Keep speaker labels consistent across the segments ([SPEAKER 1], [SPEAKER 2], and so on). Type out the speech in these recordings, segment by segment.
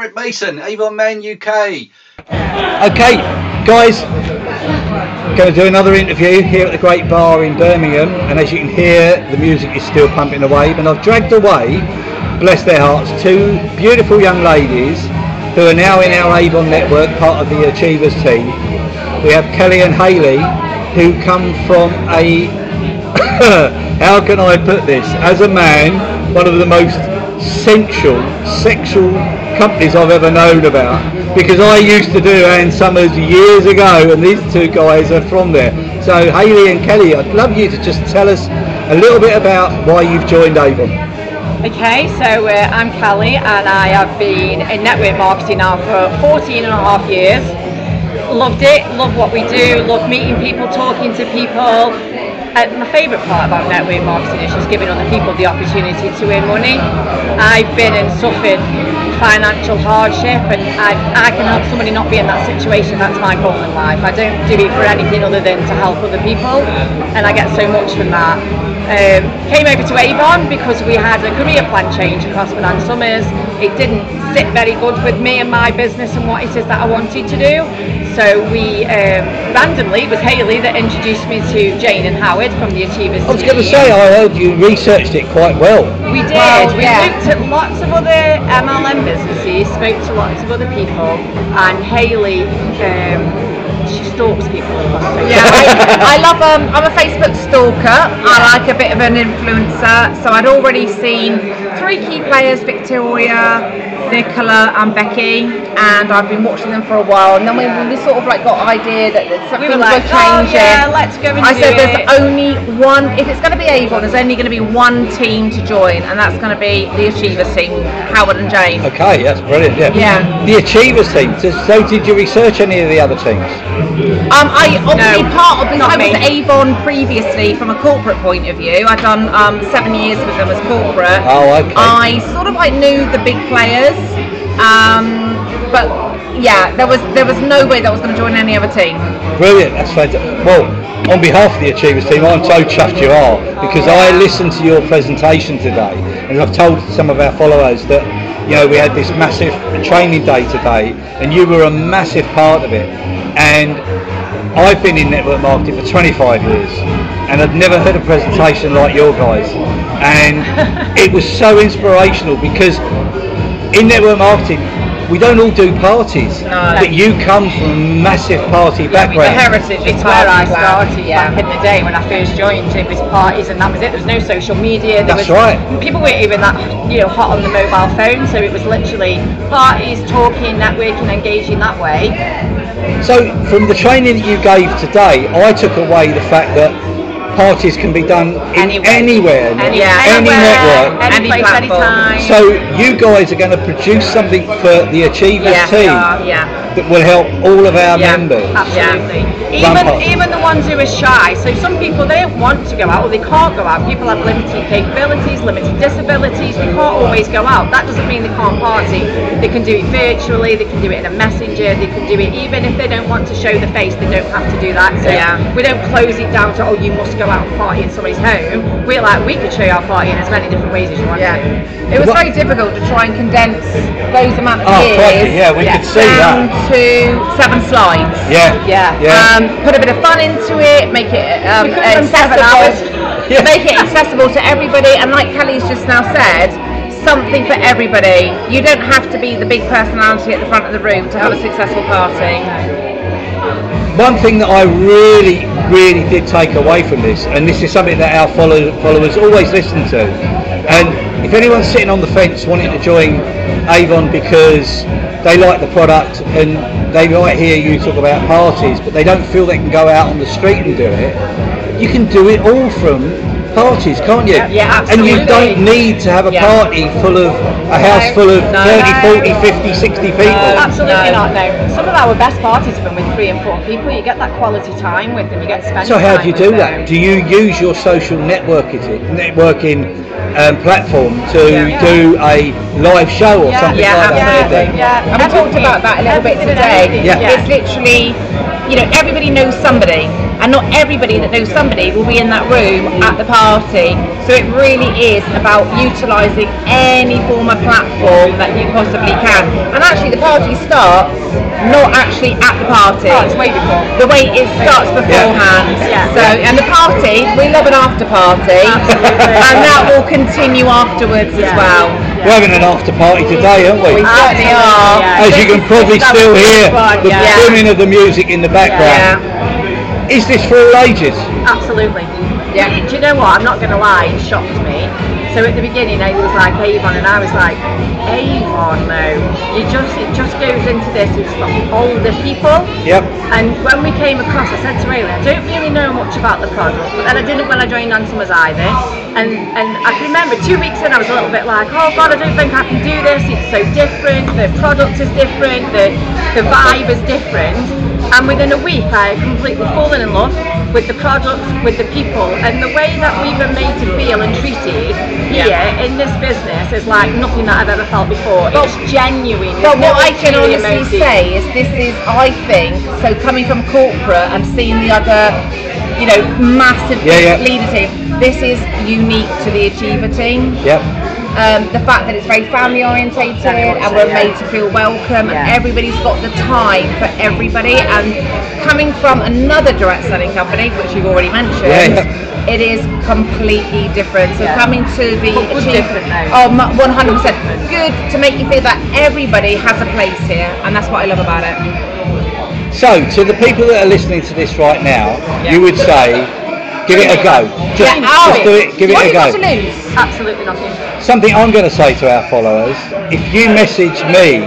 [SPEAKER 1] Fred Mason, Avon Man UK.
[SPEAKER 2] Okay, guys, going to do another interview here at the Great Barr in Birmingham, and as you can hear, the music is still pumping away. And I've dragged away, bless their hearts, two beautiful young ladies who are now in our Avon network, part of the Achievers team. We have Kelly and Hayley, who come from a how can I put this? As a man, one of the most sensual, sexual companies I've ever known about. Because I used to do Ann Summers years ago, and these two guys are from there. So Hayley and Kelly, I'd love you to just tell us a little bit about why you've joined Avon.
[SPEAKER 3] Okay, so uh, I'm Kelly and I have been in network marketing now for 14 and a half years. Loved it, love what we do, love meeting people, talking to people, uh, my favourite part about network marketing is just giving other people the opportunity to earn money. I've been and suffered financial hardship and I, I can help somebody not be in that situation. That's my goal in life. I don't do it for anything other than to help other people and I get so much from that. Um, came over to Avon because we had a career plan change across Ann Summers. It didn't sit very good with me and my business and what it is that I wanted to do. So we um, randomly, it was Hayley that introduced me to Jane and Howard from the Achievers
[SPEAKER 2] I was going to say, I heard you researched it quite well.
[SPEAKER 3] We did. Well, we yeah. looked at lots of other MLM businesses, spoke to lots of other people, and Hayley. um, she stalks people
[SPEAKER 4] Yeah, I, I love. Um, I'm a Facebook stalker. I like a bit of an influencer. So I'd already seen three key players: Victoria, Nicola, and Becky, and I've been watching them for a while. And then when we sort of like got idea that, that something we were like, changing,
[SPEAKER 3] oh, yeah, let's go and
[SPEAKER 4] I said,
[SPEAKER 3] it.
[SPEAKER 4] there's only one. If it's going to be Avon, there's only going to be one team to join, and that's going to be the Achievers team, Howard and Jane.
[SPEAKER 2] Okay, that's brilliant. Yeah.
[SPEAKER 4] Yeah.
[SPEAKER 2] The Achievers team. So, did you research any of the other teams?
[SPEAKER 4] Um, I obviously no, part of because I was me. Avon previously from a corporate point of view. I'd done um, seven years with them as corporate.
[SPEAKER 2] Oh, okay.
[SPEAKER 4] I sort of like knew the big players, um, but yeah, there was there was no way that I was going to join any other team.
[SPEAKER 2] Brilliant, that's fantastic. Well, on behalf of the Achievers team, I'm so chuffed you are because. I listened to your presentation today, and I've told some of our followers that you know we had this massive training day today, and you were a massive part of it. And I've been in network marketing for 25 years, and I've never heard a presentation like your guys, and it was so inspirational because in network marketing we don't all do parties, no. but you come from a massive party yeah, background.
[SPEAKER 3] The heritage it's where I started yeah. back in the day when I first joined. It was parties and that was it. There was no social media.
[SPEAKER 2] There
[SPEAKER 3] That's
[SPEAKER 2] was, right.
[SPEAKER 3] People weren't even that you know hot on the mobile phone, so it was literally parties, talking, networking, engaging that way.
[SPEAKER 2] So from the training that you gave today, I took away the fact that parties can be done in anywhere,
[SPEAKER 3] anywhere
[SPEAKER 2] yeah,
[SPEAKER 3] any
[SPEAKER 2] network,
[SPEAKER 3] any, place, anytime.
[SPEAKER 2] So you guys are going to produce something for the Achievers
[SPEAKER 3] yeah,
[SPEAKER 2] team
[SPEAKER 3] yeah.
[SPEAKER 2] that will help all of our
[SPEAKER 3] yeah,
[SPEAKER 2] members.
[SPEAKER 3] Absolutely. Even even the ones who are shy. So some people they don't want to go out or they can't go out. People have limited capabilities, limited disabilities. They can't always go out. That doesn't mean they can't party. They can do it virtually. They can do it in a messenger. They can do it even if they don't want to show the face. They don't have to do that. So yeah. we don't close it down to oh you must go out and party in somebody's home. We're like, we could show you our party in as many different ways as you want
[SPEAKER 4] yeah.
[SPEAKER 3] to.
[SPEAKER 4] It was very difficult to try and condense those amount of
[SPEAKER 2] oh,
[SPEAKER 4] years.
[SPEAKER 2] yeah, we yeah. could see
[SPEAKER 4] down that. to seven slides.
[SPEAKER 2] Yeah,
[SPEAKER 3] yeah.
[SPEAKER 4] yeah. Um, put a bit of fun into it, make it um, accessible. Yeah. Make it accessible to everybody, and like Kelly's just now said, something for everybody. You don't have to be the big personality at the front of the room to have a successful party
[SPEAKER 2] one thing that I really, really did take away from this, and this is something that our follow, followers always listen to, and if anyone's sitting on the fence wanting to join Avon because they like the product and they might hear you talk about parties, but they don't feel they can go out on the street and do it, you can do it all from parties, can't you?
[SPEAKER 3] Yeah, yeah absolutely.
[SPEAKER 2] And you don't need to have a yeah. party full of a house full of no, 30, 40, 50, 60 people. No,
[SPEAKER 3] absolutely no. not. No. Some of our best parties have been with three and four people. You get that quality time with them. You get spend.
[SPEAKER 2] So how do you do
[SPEAKER 3] that?
[SPEAKER 2] Them. Do you use your social networking networking um, platform to yeah. do a live show or something
[SPEAKER 4] like
[SPEAKER 2] that?
[SPEAKER 4] Yeah, yeah. And we talked about that a little bit today.
[SPEAKER 2] Yeah.
[SPEAKER 4] It's literally, you know, everybody knows somebody and not everybody that knows somebody will be in that room at the party. So it really is about utilising any form of platform that you possibly can. And actually, the party starts not actually at the party.
[SPEAKER 3] Oh, it's way before.
[SPEAKER 4] The way it starts beforehand.
[SPEAKER 3] Yeah.
[SPEAKER 4] So, and the party, we love an after party, and that will continue afterwards as well.
[SPEAKER 2] We're having an after party today, aren't we?
[SPEAKER 4] We certainly are.
[SPEAKER 3] Yeah.
[SPEAKER 2] As you can probably still hear
[SPEAKER 3] fun,
[SPEAKER 2] the
[SPEAKER 3] yeah.
[SPEAKER 2] booming of the music in the background. Is this for all ages?
[SPEAKER 3] Absolutely.
[SPEAKER 4] Yeah.
[SPEAKER 3] Do, do you know what? I'm not going to lie, it shocked me. So at the beginning, I was like Avon, and I was like, Avon, no. You just it just goes into this. It's for older people.
[SPEAKER 2] Yep.
[SPEAKER 3] And when we came across, I said to Raylan, I don't really know much about the product, but then I didn't when I joined Ann Summers either. And and I can remember two weeks in, I was a little bit like, oh God, I don't think I can do this. It's so different. The product is different. The the vibe is different. And within a week, I had completely fallen in love with the product, with the people, and the way that we've been made to feel and treated here in this business is like nothing that I've ever felt before. It's genuine.
[SPEAKER 4] But
[SPEAKER 3] There's
[SPEAKER 4] what I can honestly
[SPEAKER 3] motive.
[SPEAKER 4] say is this is, I think, so coming from corporate and seeing the other, you know, massive
[SPEAKER 2] Yeah, yeah.
[SPEAKER 4] leader team, this is unique to the Achiever team.
[SPEAKER 2] Yep.
[SPEAKER 4] Um, the fact that it's very family orientated and we're made to feel welcome
[SPEAKER 3] Yeah.
[SPEAKER 4] and everybody's got the time for everybody and coming from another direct selling company which you've already mentioned
[SPEAKER 2] Yeah, yeah.
[SPEAKER 4] it is completely different so
[SPEAKER 3] Yeah.
[SPEAKER 4] coming to the
[SPEAKER 3] But good
[SPEAKER 4] Achieve-
[SPEAKER 3] different though.
[SPEAKER 4] oh 100% good to make you feel that everybody has a place here and that's what I love about it
[SPEAKER 2] So, to the people that are listening to this right now, you would say, give it a go. Just,
[SPEAKER 4] Yeah, oh,
[SPEAKER 2] just do it, give
[SPEAKER 4] what
[SPEAKER 2] it a go.
[SPEAKER 4] got to lose
[SPEAKER 3] Absolutely nothing.
[SPEAKER 2] Something I'm going to say to our followers, if you message me,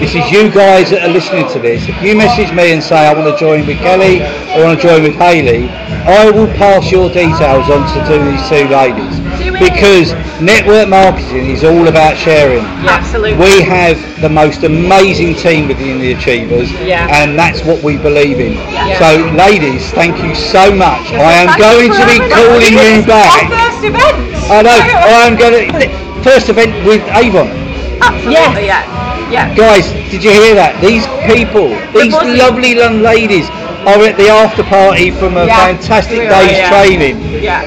[SPEAKER 2] this is you guys that are listening to this, if you message me and say I want to join with Kelly, or I want to join with Hayley, I will pass your details on to do these two ladies.
[SPEAKER 3] Do it.
[SPEAKER 2] Because network marketing is all about sharing.
[SPEAKER 3] Absolutely.
[SPEAKER 2] We have the most amazing team within the Achievers,
[SPEAKER 4] Yeah.
[SPEAKER 2] and that's what we believe in.
[SPEAKER 4] Yeah.
[SPEAKER 2] So, ladies, thank you so much. I am going to be calling you back.
[SPEAKER 4] our first event
[SPEAKER 2] I know. I am going to first event with Avon.
[SPEAKER 3] Absolutely, yeah. Yeah.
[SPEAKER 2] Guys, did you hear that? These people, these
[SPEAKER 3] buzzing.
[SPEAKER 2] lovely young ladies, are at the after party from a
[SPEAKER 4] Yeah.
[SPEAKER 2] fantastic
[SPEAKER 3] We
[SPEAKER 2] day's
[SPEAKER 3] yeah.
[SPEAKER 2] training.
[SPEAKER 3] Yeah.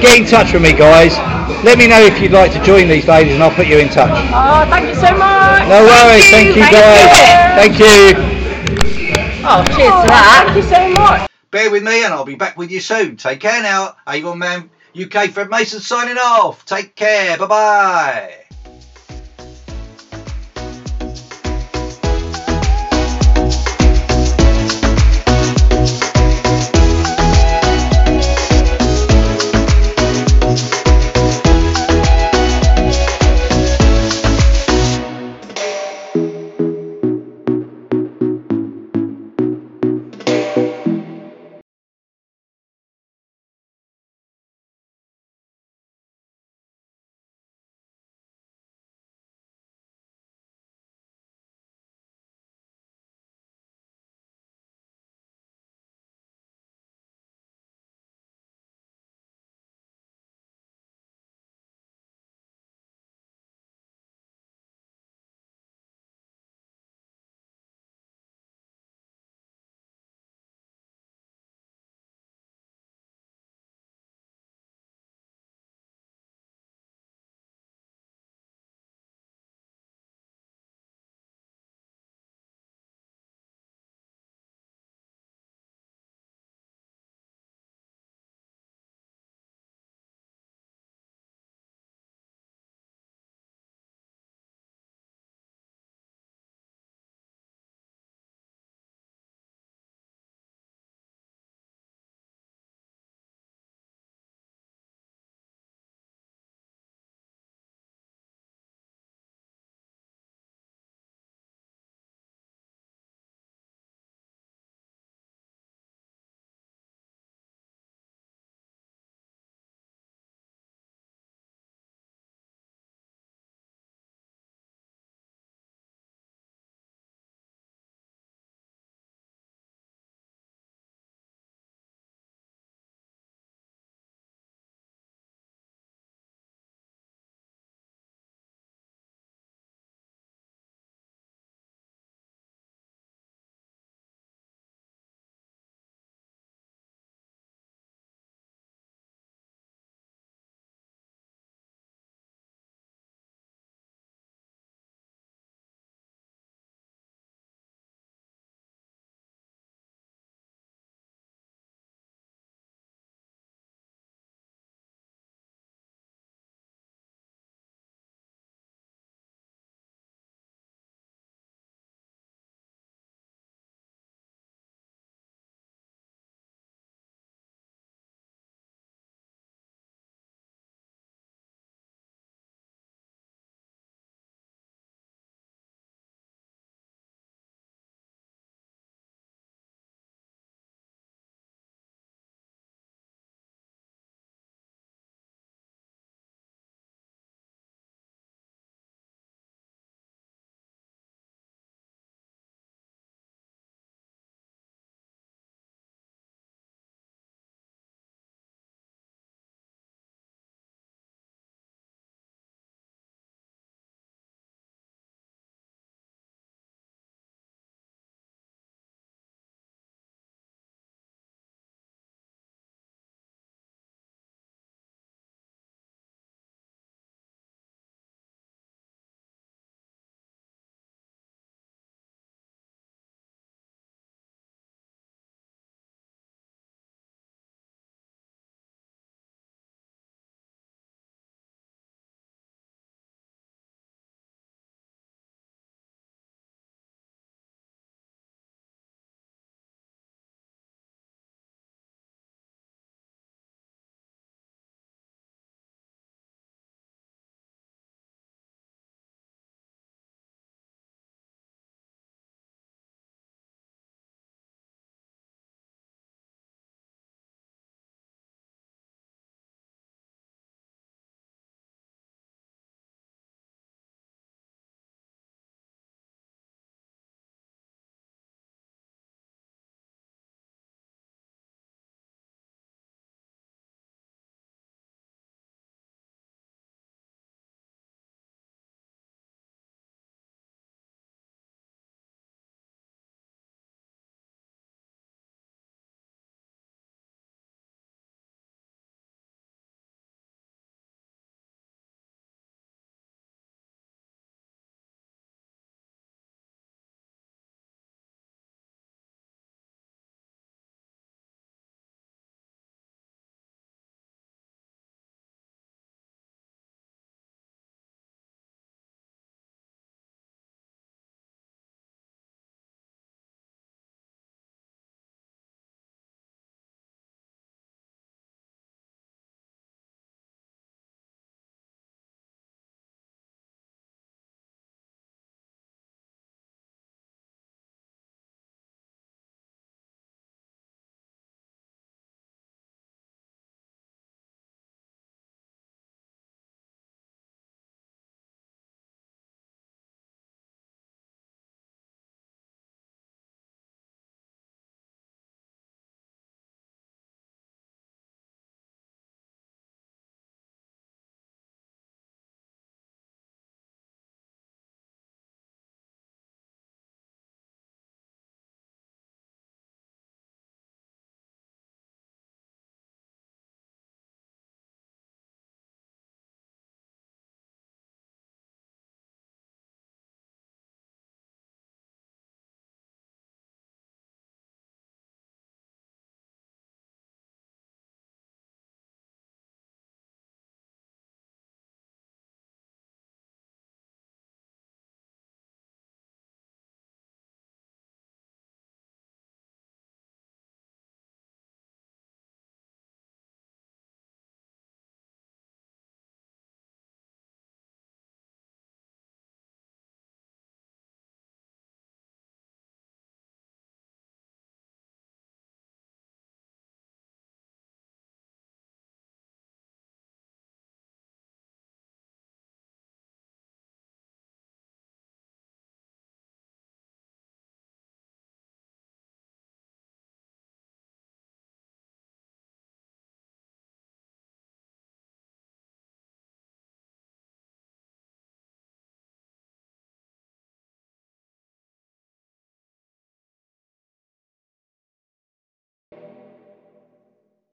[SPEAKER 2] Get in touch with me, guys. Let me know if you'd like to join these ladies, and I'll put you in touch.
[SPEAKER 3] Oh, thank you so much.
[SPEAKER 2] No worries.
[SPEAKER 4] you,
[SPEAKER 2] Thank you,
[SPEAKER 4] thank
[SPEAKER 2] guys. Thank you.
[SPEAKER 4] oh cheers
[SPEAKER 3] Oh,
[SPEAKER 4] to that
[SPEAKER 3] Thank you so much.
[SPEAKER 1] Bear with me and I'll be back with you soon. Take care now. Avon Man UK Fred Mason signing off. Take care. Bye bye.